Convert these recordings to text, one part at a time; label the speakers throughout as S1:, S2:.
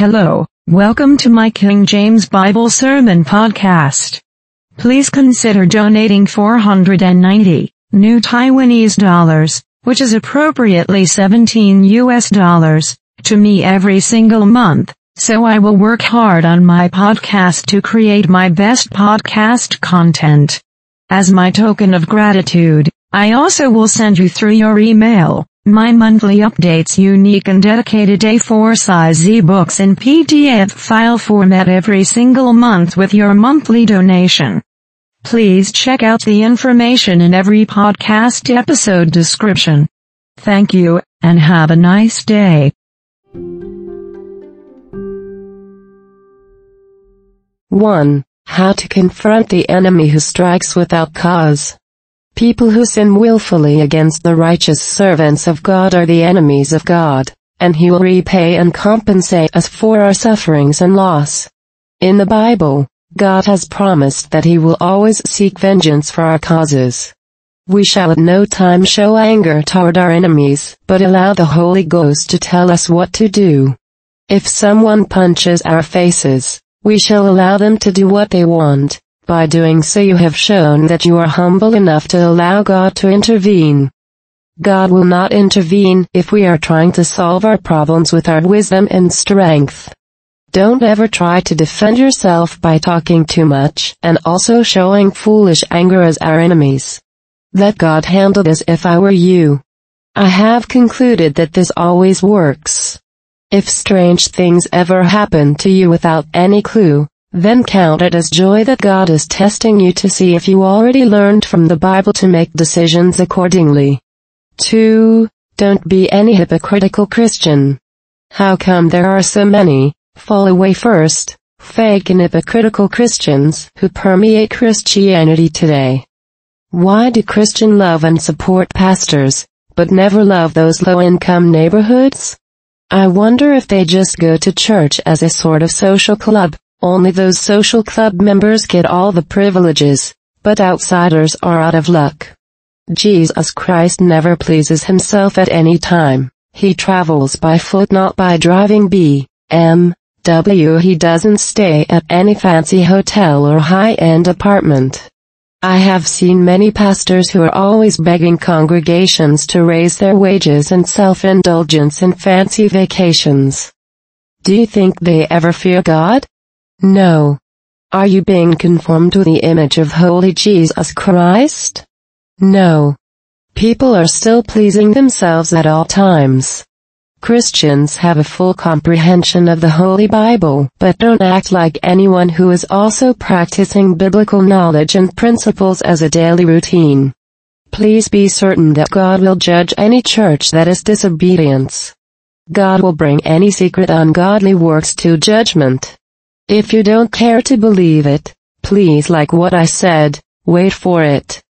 S1: Hello, welcome to my King James Bible Sermon Podcast. Please consider donating 490 new Taiwanese dollars, which is appropriately 17 US dollars, to me every single month, so I will work hard on my podcast to create my best podcast content. As my token of gratitude, I also will send you through your email my monthly updates unique and dedicated A4 size ebooks in PDF file format every single month with your monthly donation. Please check out the information in every podcast episode description. Thank you, and have a nice day.
S2: 1. How to confront the enemy who strikes without cause. People who sin willfully against the righteous servants of God are the enemies of God, and he will repay and compensate us for our sufferings and loss. In the Bible, God has promised that he will always seek vengeance for our causes. We shall at no time show anger toward our enemies, but allow the Holy Ghost to tell us what to do. If someone punches our faces, we shall allow them to do what they want, by doing so you have shown that you are humble enough to allow God to intervene. God will not intervene if we are trying to solve our problems with our wisdom and strength. Don't ever try to defend yourself by talking too much and also showing foolish anger as our enemies. Let God handle this if I were you. I have concluded that this always works. If strange things ever happen to you without any clue, then count it as joy that God is testing you to see if you already learned from the Bible to make decisions accordingly. 2. Don't be any hypocritical Christian. How come there are so many, fall away first, fake and hypocritical Christians who permeate Christianity today? Why do Christian love and support pastors, but never love those low-income neighborhoods? I wonder if they just go to church as a sort of social club, only those social club members get all the privileges, but outsiders are out of luck. Jesus Christ never pleases himself at any time. He travels by foot not by driving B, M, W. He doesn't stay at any fancy hotel or high-end apartment. I have seen many pastors who are always begging congregations to raise their wages and self-indulgence in fancy vacations. Do you think they ever fear God? No. Are you being conformed to the image of holy Jesus Christ? No. People are still pleasing themselves at all times. Christians have a full comprehension of the Holy Bible, but don't act like anyone who is also practicing biblical knowledge and principles as a daily routine. Please be certain that God will judge any church that is disobedience. God will bring any secret ungodly works to judgment. If you don't care to believe it, please like what I said, wait for it.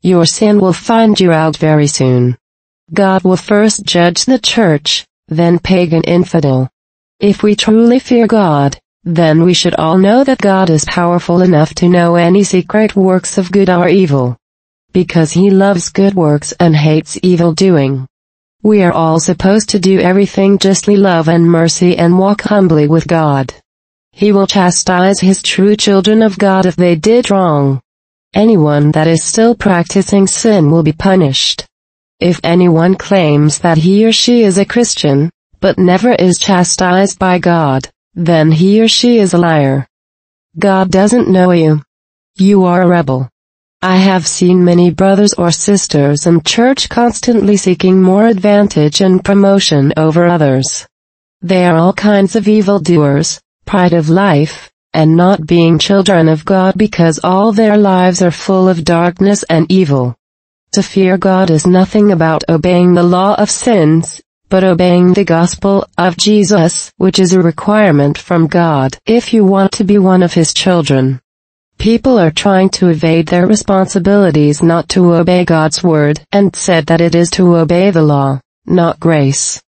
S2: Your sin will find you out very soon. God will first judge the church, then pagan infidel. If we truly fear God, then we should all know that God is powerful enough to know any secret works of good or evil. Because he loves good works and hates evil doing. We are all supposed to do everything justly love and mercy and walk humbly with God. He will chastise his true children of God if they did wrong. Anyone that is still practicing sin will be punished. If anyone claims that he or she is a Christian, but never is chastised by God, then he or she is a liar. God doesn't know you. You are a rebel. I have seen many brothers or sisters in church constantly seeking more advantage and promotion over others. They are all kinds of evildoers, pride of life, and not being children of God because all their lives are full of darkness and evil. To fear God is nothing about obeying the law of sins, but obeying the gospel of Jesus, which is a requirement from God if you want to be one of his children. People are trying to evade their responsibilities not to obey God's word, and said that it is to obey the law, not grace.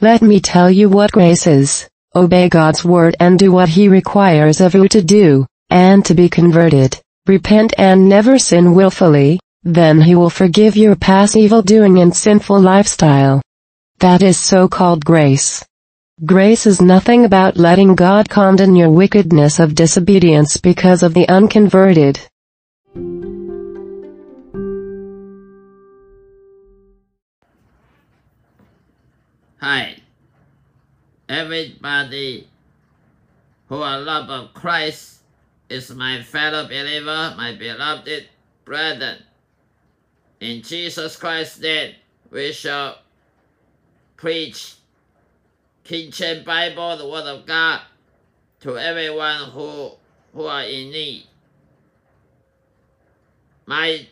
S2: Let me tell you what grace is obey God's word and do what he requires of you to do, and to be converted, repent and never sin willfully, then he will forgive your past evil doing and sinful lifestyle. That is so-called grace. Grace is nothing about letting God condemn your wickedness of disobedience because of the unconverted.
S3: Hi, everybody who are love of Christ is my fellow believer, my beloved brethren. In Jesus Christ's name, we shall preach James Bible, the Word of God, to everyone who, who are in need. My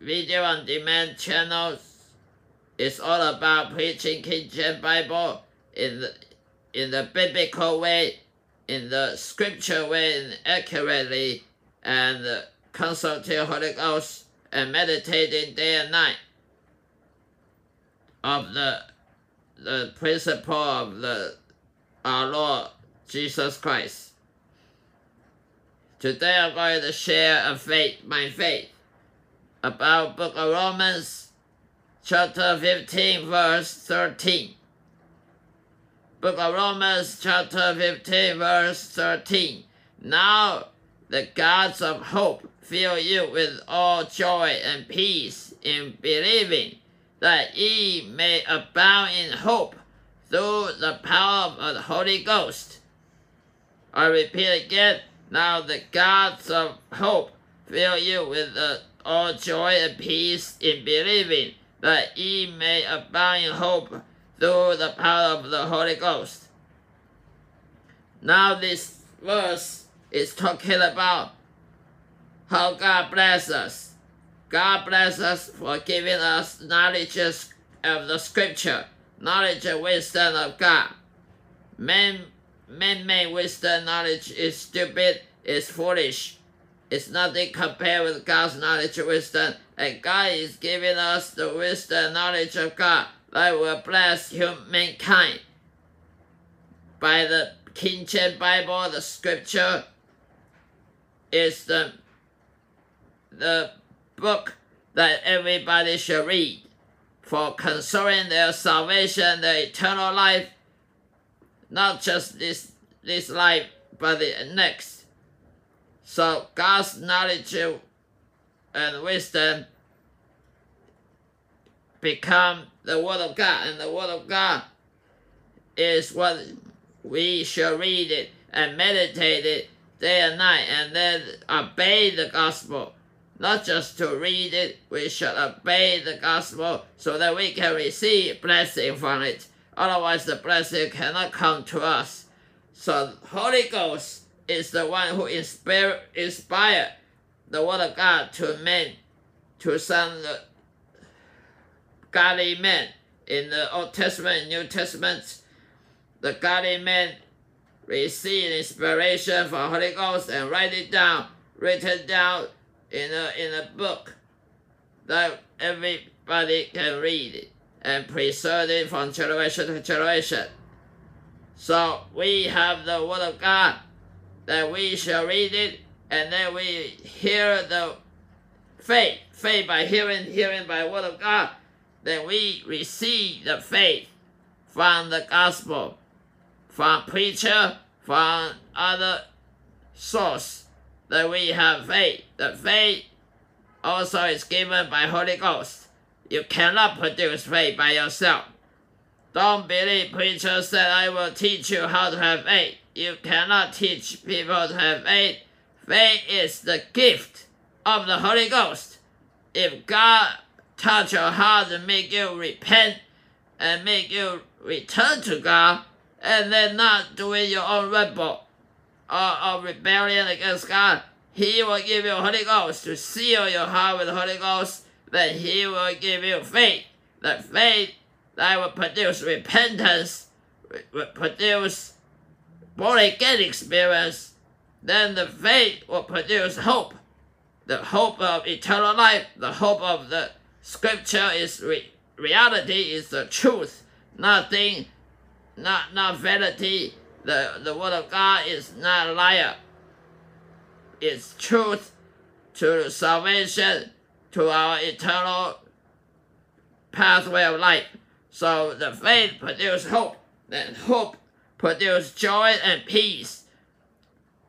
S3: video on demand channels is all about preaching James Bible in the, in the biblical way, in the scripture way, and accurately, and consulting Holy Ghost and meditating day and night of the the principle of the our Lord Jesus Christ. Today I'm going to share a faith, my faith, about Book of Romans, chapter 15, verse 13. Book of Romans, chapter 15, verse 13. Now the gods of hope fill you with all joy and peace in believing that ye may abound in hope through the power of the Holy Ghost. I repeat again, now the gods of hope fill you with uh, all joy and peace in believing that ye may abound in hope through the power of the Holy Ghost. Now this verse is talking about how God bless us God bless us for giving us knowledge of the scripture, knowledge and wisdom of God. Man, man-made wisdom knowledge is stupid, is foolish. It's nothing compared with God's knowledge and wisdom. And God is giving us the wisdom knowledge of God that will bless humankind. By the King James Bible, the scripture is the the book that everybody should read for concerning their salvation, their eternal life, not just this, this life, but the next. So God's knowledge and wisdom become the Word of God, and the Word of God is what we shall read it and meditate it day and night, and then obey the gospel not just to read it, we should obey the gospel so that we can receive blessing from it. Otherwise, the blessing cannot come to us. So, Holy Ghost is the one who inspire, inspired the Word of God to men, to some godly men in the Old Testament and New Testament. The godly men receive inspiration from Holy Ghost and write it down, written down in a, in a book that everybody can read it and preserve it from generation to generation. So we have the Word of God that we shall read it and then we hear the faith, faith by hearing, hearing by Word of God. Then we receive the faith from the gospel, from preacher, from other source that we have faith. The faith also is given by Holy Ghost. You cannot produce faith by yourself. Don't believe preacher said, I will teach you how to have faith. You cannot teach people to have faith. Faith is the gift of the Holy Ghost. If God touch your heart and make you repent and make you return to God, and then not doing your own rebel, or, or rebellion against God, He will give you Holy Ghost to seal your heart with the Holy Ghost. Then He will give you faith. The faith that will produce repentance, will produce born again experience. Then the faith will produce hope. The hope of eternal life, the hope of the scripture is re- reality, is the truth. Nothing, not, not vanity the, the Word of God is not a liar. It's truth to salvation, to our eternal pathway of life. So the faith produces hope. and hope produces joy and peace.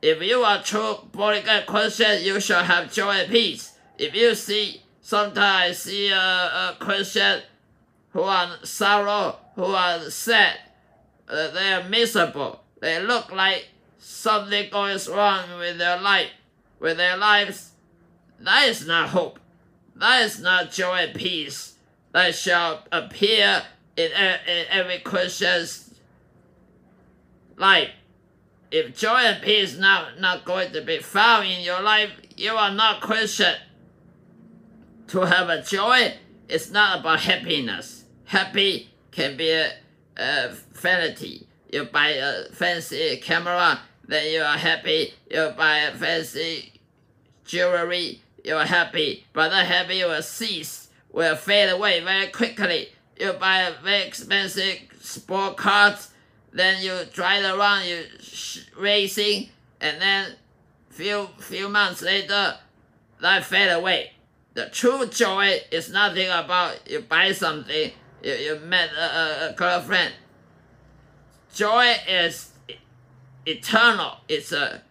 S3: If you are true born again Christian, you shall have joy and peace. If you see, sometimes see a, a Christian who are sorrow, who are sad, uh, they are miserable. They look like something goes wrong with their life, with their lives. That is not hope. That is not joy and peace. That shall appear in, in every Christian's life. If joy and peace not not going to be found in your life, you are not Christian. To have a joy is not about happiness. Happy can be a, a vanity. You buy a fancy camera, then you are happy. You buy a fancy jewelry, you are happy. But that happy will cease, will fade away very quickly. You buy a very expensive sport car, then you drive around, you racing, and then few few months later, that fade away. The true joy is nothing about you buy something, you, you met a, a girlfriend. Joy is eternal. It's a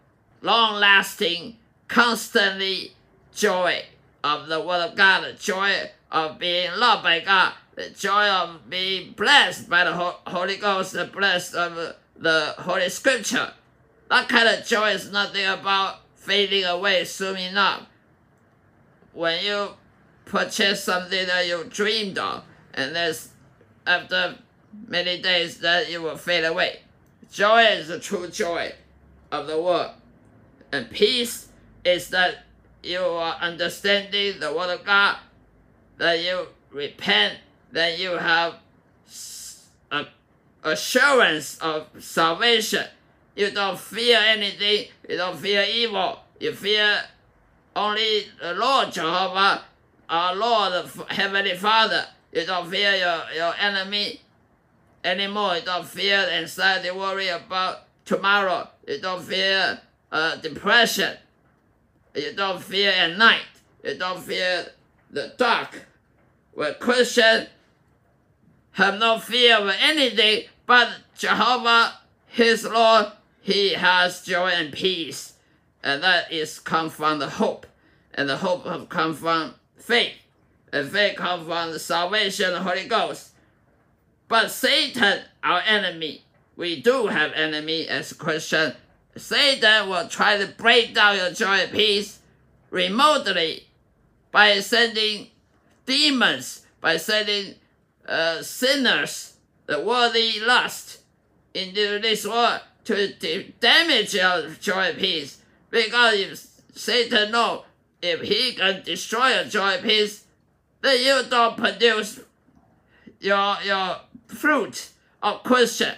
S3: long-lasting, constantly joy of the Word of God, the joy of being loved by God, the joy of being blessed by the Holy Ghost, the blessed of the Holy Scripture. That kind of joy is nothing about fading away soon enough. When you purchase something that you dreamed of, and then after many days that it will fade away. Joy is the true joy of the world. And peace is that you are understanding the word of God, that you repent, that you have a assurance of salvation. You don't fear anything, you don't fear evil, you fear only the Lord Jehovah, our Lord, Heavenly Father. You don't fear your, your enemy anymore. You don't fear anxiety, worry about tomorrow. You don't fear uh, depression. You don't fear at night. You don't fear the dark. When Christians have no fear of anything but Jehovah, his Lord, he has joy and peace. And that is come from the hope. And the hope have come from faith. And faith come from the salvation of the Holy Ghost. But Satan, our enemy, we do have enemy as a Christian. Satan will try to break down your joy and peace remotely by sending demons, by sending uh, sinners, the worldly lust, into this world to, to damage your joy and peace. Because if Satan know if he can destroy your joy peace, then you don't produce your your fruit of Christian.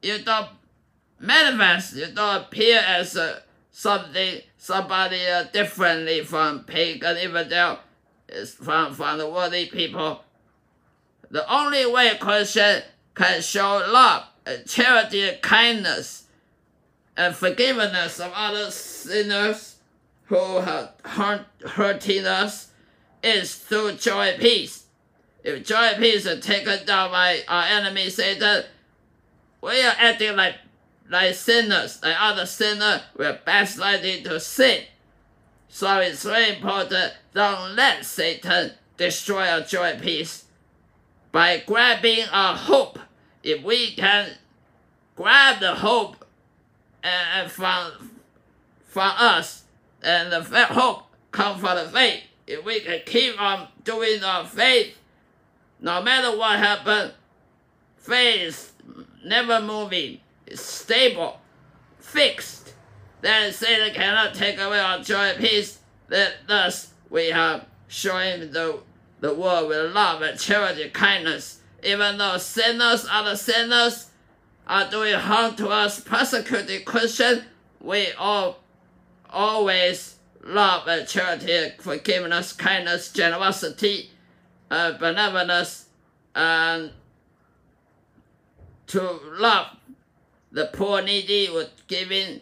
S3: You don't manifest, you don't appear as a, something, somebody uh, differently from pagan infidel, from, from the worldly people. The only way a Christian can show love and charity and kindness and forgiveness of other sinners who have hurt, hurting us is through joy and peace. If joy and peace are taken down by our enemy Satan, we are acting like like sinners, like other sinners, we're backsliding to sin. So it's very important, don't let Satan destroy our joy and peace. By grabbing our hope, if we can grab the hope and, from, from us, and the hope comes from the faith, if we can keep on doing our faith, no matter what happens, faith is never moving, it's stable, fixed. Then Satan cannot take away our joy and peace. That thus we have shown the, the world with love and charity, kindness. Even though sinners, are the sinners, are doing harm to us, persecuting Christians, we all always love and charity, forgiveness, kindness, generosity, uh, benevolence and to love the poor needy with giving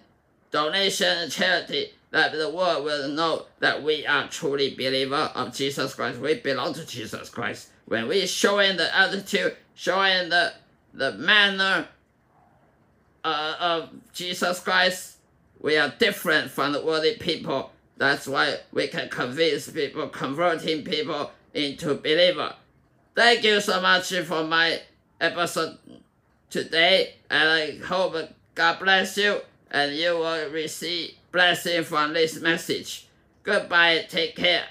S3: donation and charity that the world will know that we are truly believer of Jesus Christ. We belong to Jesus Christ. When we showing the attitude, showing the, the manner uh, of Jesus Christ, we are different from the worldly people. That's why we can convince people, converting people into believer. Thank you so much for my episode today, and I hope God bless you and you will receive blessing from this message. Goodbye, take care.